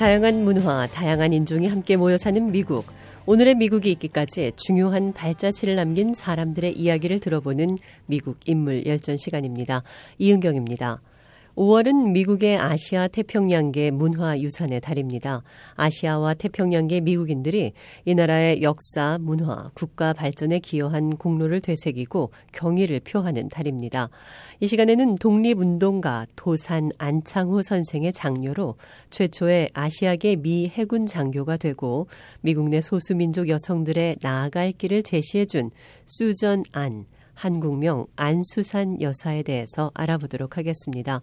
다양한 문화, 다양한 인종이 함께 모여 사는 미국. 오늘의 미국이 있기까지 중요한 발자취를 남긴 사람들의 이야기를 들어보는 미국 인물 열전 시간입니다. 이은경입니다. 5월은 미국의 아시아 태평양계 문화유산의 달입니다. 아시아와 태평양계 미국인들이 이 나라의 역사, 문화, 국가 발전에 기여한 공로를 되새기고 경의를 표하는 달입니다. 이 시간에는 독립운동가 도산 안창호 선생의 장녀로 최초의 아시아계 미 해군 장교가 되고 미국 내 소수민족 여성들의 나아갈 길을 제시해준 수전 안, 한국명 안수산 여사에 대해서 알아보도록 하겠습니다.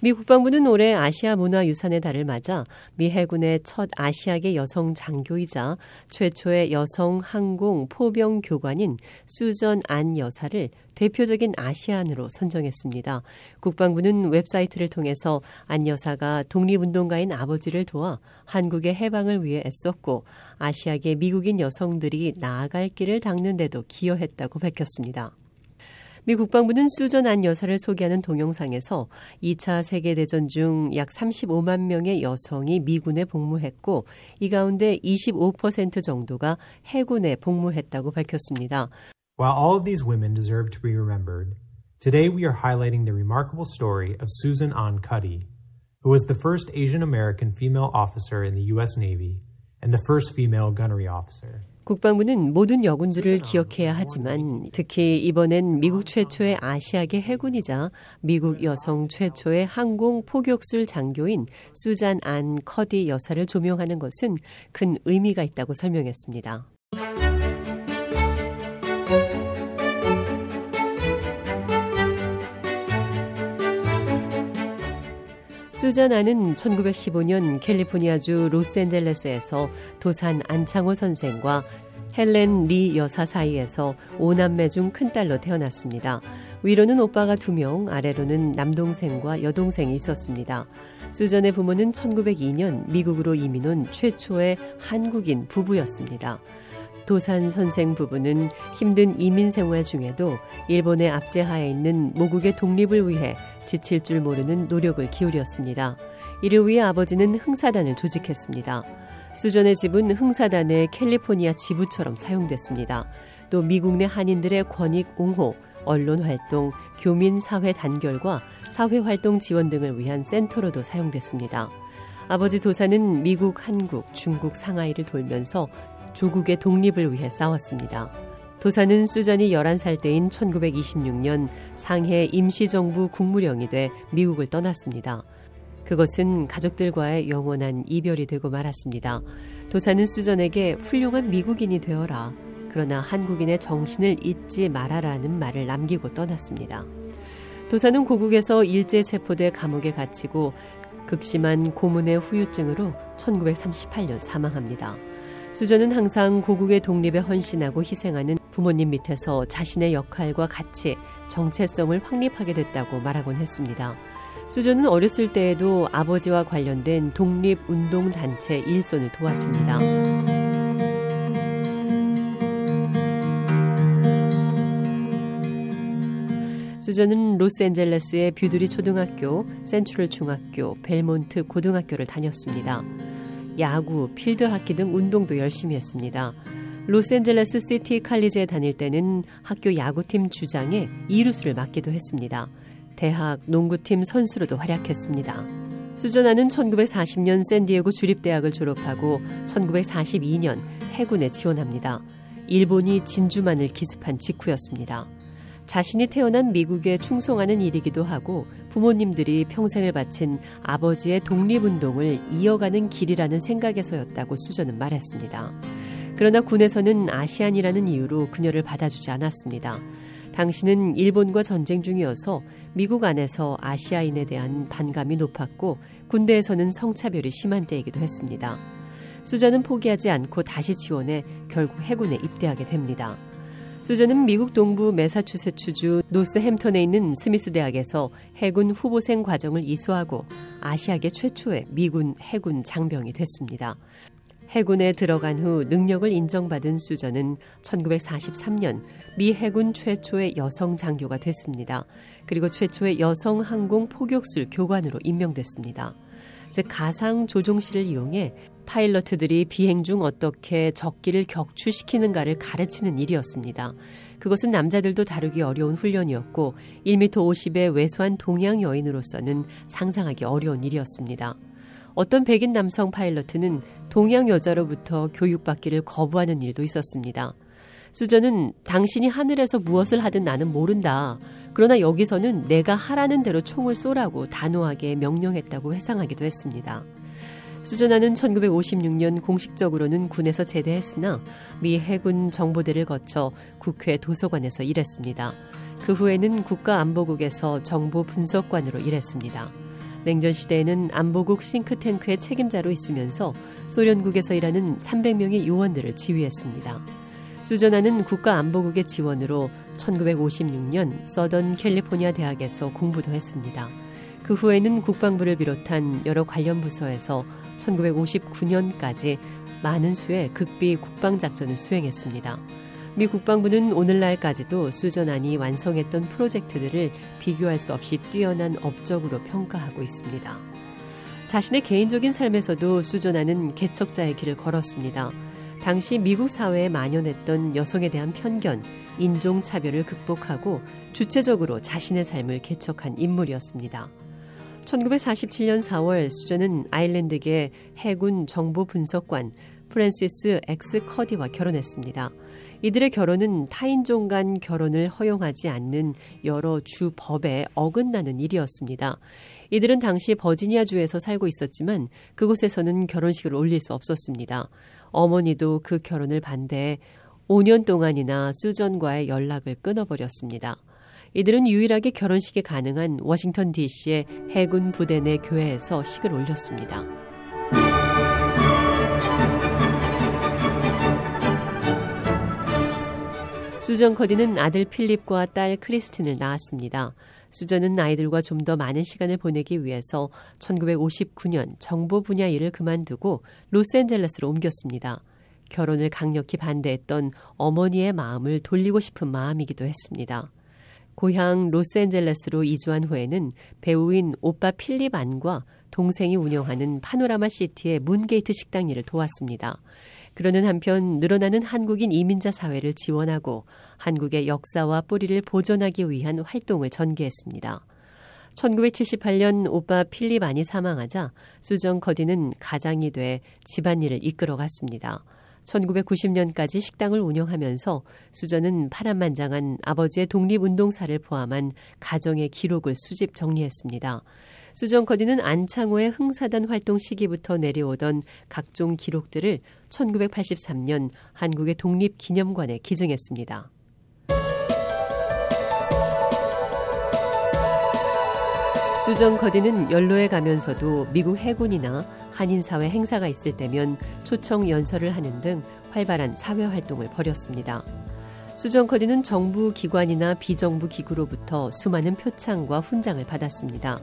미 국방부는 올해 아시아 문화유산의 달을 맞아 미 해군의 첫 아시아계 여성 장교이자 최초의 여성 항공 포병 교관인 수전 안 여사를 대표적인 아시안으로 선정했습니다. 국방부는 웹사이트를 통해서 안 여사가 독립운동가인 아버지를 도와 한국의 해방을 위해 애썼고 아시아계 미국인 여성들이 나아갈 길을 닦는 데도 기여했다고 밝혔습니다. 미 국방부는 수전 안 여사를 소개하는 동영상에서 2차 세계대전 중 약 35만 명의 여성이 미군에 복무했고 이 가운데 25% 정도가 해군에 복무했다고 밝혔습니다. While all of these women deserve to be remembered, today we are highlighting the remarkable story of Susan Ann Cuddy, who was the first Asian American female officer in the U.S. Navy and the first female gunnery officer. 국방부는 모든 여군들을 기억해야 하지만 특히 이번엔 미국 최초의 아시아계 해군이자 미국 여성 최초의 항공 포격술 장교인 수잔 안 커디 여사를 조명하는 것은 큰 의미가 있다고 설명했습니다. 수자나는 1915년 캘리포니아주 로스앤젤레스에서 도산 안창호 선생과 헬렌 리 여사 사이에서 오남매 중 큰딸로 태어났습니다. 위로는 오빠가 두 명, 아래로는 남동생과 여동생이 있었습니다. 수전의 부모는 1902년 미국으로 이민 온 최초의 한국인 부부였습니다. 도산 선생 부부는 힘든 이민 생활 중에도 일본의 압제하에 있는 모국의 독립을 위해 지칠 줄 모르는 노력을 기울였습니다. 이를 위해 아버지는 흥사단을 조직했습니다. 수전의 집은 흥사단의 캘리포니아 지부처럼 사용됐습니다. 또 미국 내 한인들의 권익 옹호, 언론 활동, 교민 사회 단결과 사회 활동 지원 등을 위한 센터로도 사용됐습니다. 아버지 도사는 미국, 한국, 중국 상하이를 돌면서 조국의 독립을 위해 싸웠습니다. 도사는 수전이 11살 때인 1926년 상해 임시정부 국무령이 돼 미국을 떠났습니다. 그것은 가족들과의 영원한 이별이 되고 말았습니다. 도사는 수전에게 훌륭한 미국인이 되어라. 그러나 한국인의 정신을 잊지 말아라는 말을 남기고 떠났습니다. 도사는 고국에서 일제 체포돼 감옥에 갇히고 극심한 고문의 후유증으로 1938년 사망합니다. 수전은 항상 고국의 독립에 헌신하고 희생하는 부모님 밑에서 자신의 역할과 같이 정체성을 확립하게 됐다고 말하곤 했습니다. 수전은 어렸을 때에도 아버지와 관련된 독립운동단체 일손을 도왔습니다. 수전은 로스앤젤레스의 뷰드리 초등학교, 센트럴 중학교, 벨몬트 고등학교를 다녔습니다. 야구, 필드 하키 등 운동도 열심히 했습니다. 로스앤젤레스 시티 칼리지에 다닐 때는 학교 야구팀 주장에 이루수를 맡기도 했습니다. 대학 농구팀 선수로도 활약했습니다. 수전 안은 1940년 샌디에고 주립대학을 졸업하고 1942년 해군에 지원합니다. 일본이 진주만을 기습한 직후였습니다. 자신이 태어난 미국에 충성하는 일이기도 하고 부모님들이 평생을 바친 아버지의 독립운동을 이어가는 길이라는 생각에서였다고 수전은 말했습니다. 그러나 군에서는 아시안이라는 이유로 그녀를 받아주지 않았습니다. 당신은 일본과 전쟁 중이어서 미국 안에서 아시아인에 대한 반감이 높았고 군대에서는 성차별이 심한 때이기도 했습니다. 수전은 포기하지 않고 다시 지원해 결국 해군에 입대하게 됩니다. 수전은 미국 동부 매사추세츠주 노스햄턴에 있는 스미스 대학에서 해군 후보생 과정을 이수하고 아시아계 최초의 미군 해군 장병이 됐습니다. 해군에 들어간 후 능력을 인정받은 수전은 1943년 미 해군 최초의 여성 장교가 됐습니다. 그리고 최초의 여성 항공 포격술 교관으로 임명됐습니다. 즉 가상 조종실을 이용해 파일럿들이 비행 중 어떻게 적기를 격추시키는가를 가르치는 일이었습니다. 그것은 남자들도 다루기 어려운 훈련이었고 1m 50의 왜소한 동양 여인으로서는 상상하기 어려운 일이었습니다. 어떤 백인 남성 파일럿은 동양 여자로부터 교육받기를 거부하는 일도 있었습니다. 수저는 당신이 하늘에서 무엇을 하든 나는 모른다. 그러나 여기서는 내가 하라는 대로 총을 쏘라고 단호하게 명령했다고 회상하기도 했습니다. 수전아는 1956년 공식적으로는 군에서 제대했으나 미 해군 정보대를 거쳐 국회 도서관에서 일했습니다. 그 후에는 국가안보국에서 정보 분석관으로 일했습니다. 냉전 시대에는 안보국 싱크탱크의 책임자로 있으면서 소련국에서 일하는 300명의 요원들을 지휘했습니다. 수전아는 국가안보국의 지원으로 1956년 서던 캘리포니아 대학에서 공부도 했습니다. 그 후에는 국방부를 비롯한 여러 관련 부서에서 1959년까지 많은 수의 극비 국방작전을 수행했습니다. 미 국방부는 오늘날까지도 수전안이 완성했던 프로젝트들을 비교할 수 없이 뛰어난 업적으로 평가하고 있습니다. 자신의 개인적인 삶에서도 수전안은 개척자의 길을 걸었습니다. 당시 미국 사회에 만연했던 여성에 대한 편견, 인종차별을 극복하고 주체적으로 자신의 삶을 개척한 인물이었습니다. 1947년 4월 수전은 아일랜드계 해군 정보 분석관 프랜시스 엑스 커디와 결혼했습니다. 이들의 결혼은 타인종 간 결혼을 허용하지 않는 여러 주 법에 어긋나는 일이었습니다. 이들은 당시 버지니아주에서 살고 있었지만 그곳에서는 결혼식을 올릴 수 없었습니다. 어머니도 그 결혼을 반대해 5년 동안이나 수전과의 연락을 끊어버렸습니다. 이들은 유일하게 결혼식이 가능한 워싱턴 DC의 해군 부대 내 교회에서 식을 올렸습니다. 수전 커디는 아들 필립과 딸 크리스틴을 낳았습니다. 수전은 아이들과 좀 더 많은 시간을 보내기 위해서 1959년 정보 분야 일을 그만두고 로스앤젤레스로 옮겼습니다. 결혼을 강력히 반대했던 어머니의 마음을 돌리고 싶은 마음이기도 했습니다. 고향 로스앤젤레스로 이주한 후에는 배우인 오빠 필립 안과 동생이 운영하는 파노라마 시티의 문게이트 식당 일을 도왔습니다. 그러는 한편 늘어나는 한국인 이민자 사회를 지원하고 한국의 역사와 뿌리를 보존하기 위한 활동을 전개했습니다. 1978년 오빠 필립 안이 사망하자 수정 커디는 가장이 돼 집안일을 이끌어 갔습니다. 1990년까지 식당을 운영하면서 수저는 파란만장한 아버지의 독립운동사를 포함한 가정의 기록을 수집 정리했습니다. 수정 커디는 안창호의 흥사단 활동 시기부터 내려오던 각종 기록들을 1983년 한국의 독립기념관에 기증했습니다. 수정 커디는 연로에 가면서도 미국 해군이나 한인사회 행사가 있을 때면 초청 연설을 하는 등 활발한 사회 활동을 벌였습니다. 수정 커디는 정부 기관이나 비정부 기구로부터 수많은 표창과 훈장을 받았습니다.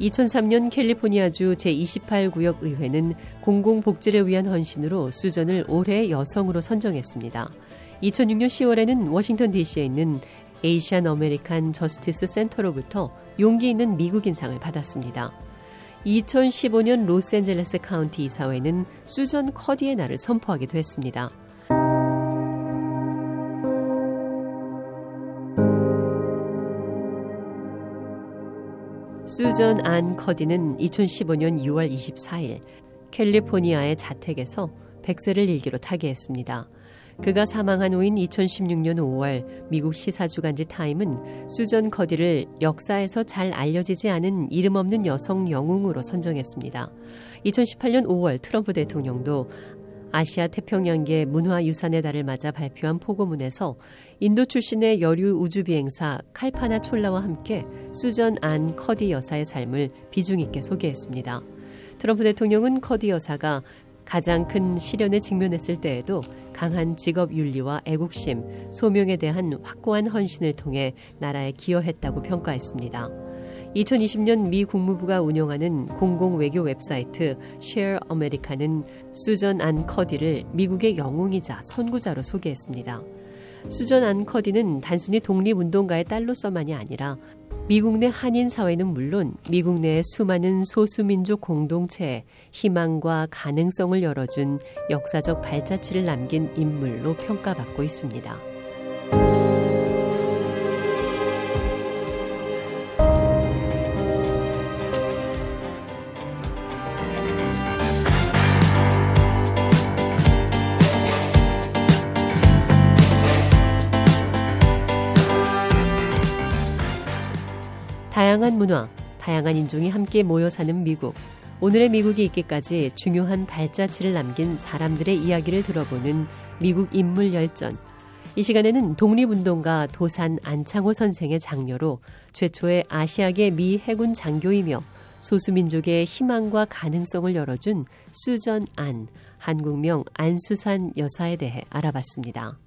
2003년 캘리포니아주 제28구역 의회는 공공복지를 위한 헌신으로 수전을 올해 여성으로 선정했습니다. 2006년 10월에는 워싱턴 DC에 있는 Asian American Justice Center로부터 용기 있는 미국인상을 받았습니다. 2015년 로스앤젤레스 카운티 이사회는 수전 커디의 날을 선포하기도 했습니다. 수전 안 커디는 2015년 6월 24일 캘리포니아의 자택에서 백세를 일기로 타계했습니다. 그가 사망한 후인 2016년 5월 미국 시사주간지 타임은 수전 커디를 역사에서 잘 알려지지 않은 이름 없는 여성 영웅으로 선정했습니다. 2018년 5월 트럼프 대통령도 아시아 태평양계 문화유산의 달을 맞아 발표한 포고문에서 인도 출신의 여류 우주비행사 칼파나 촐라와 함께 수전 안 커디 여사의 삶을 비중 있게 소개했습니다. 트럼프 대통령은 커디 여사가 가장 큰 시련에 직면했을 때에도 강한 직업 윤리와 애국심, 소명에 대한 확고한 헌신을 통해 나라에 기여했다고 평가했습니다. 2020년 미 국무부가 운영하는 공공 외교 웹사이트 Share America는 수전 안 커디를 미국의 영웅이자 선구자로 소개했습니다. 수전 안 커디는 단순히 독립운동가의 딸로서만이 아니라 미국 내 한인 사회는 물론 미국 내의 수많은 소수민족 공동체에 희망과 가능성을 열어준 역사적 발자취를 남긴 인물로 평가받고 있습니다. 문화, 다양한 인종이 함께 모여 사는 미국. 오늘의 미국이 있기까지 중요한 발자취를 남긴 사람들의 이야기를 들어보는 미국 인물 열전. 이 시간에는 독립운동가 도산 안창호 선생의 장녀로 최초의 아시아계 미 해군 장교이며 소수민족의 희망과 가능성을 열어준 수전 안, 한국명 안수산 여사에 대해 알아봤습니다.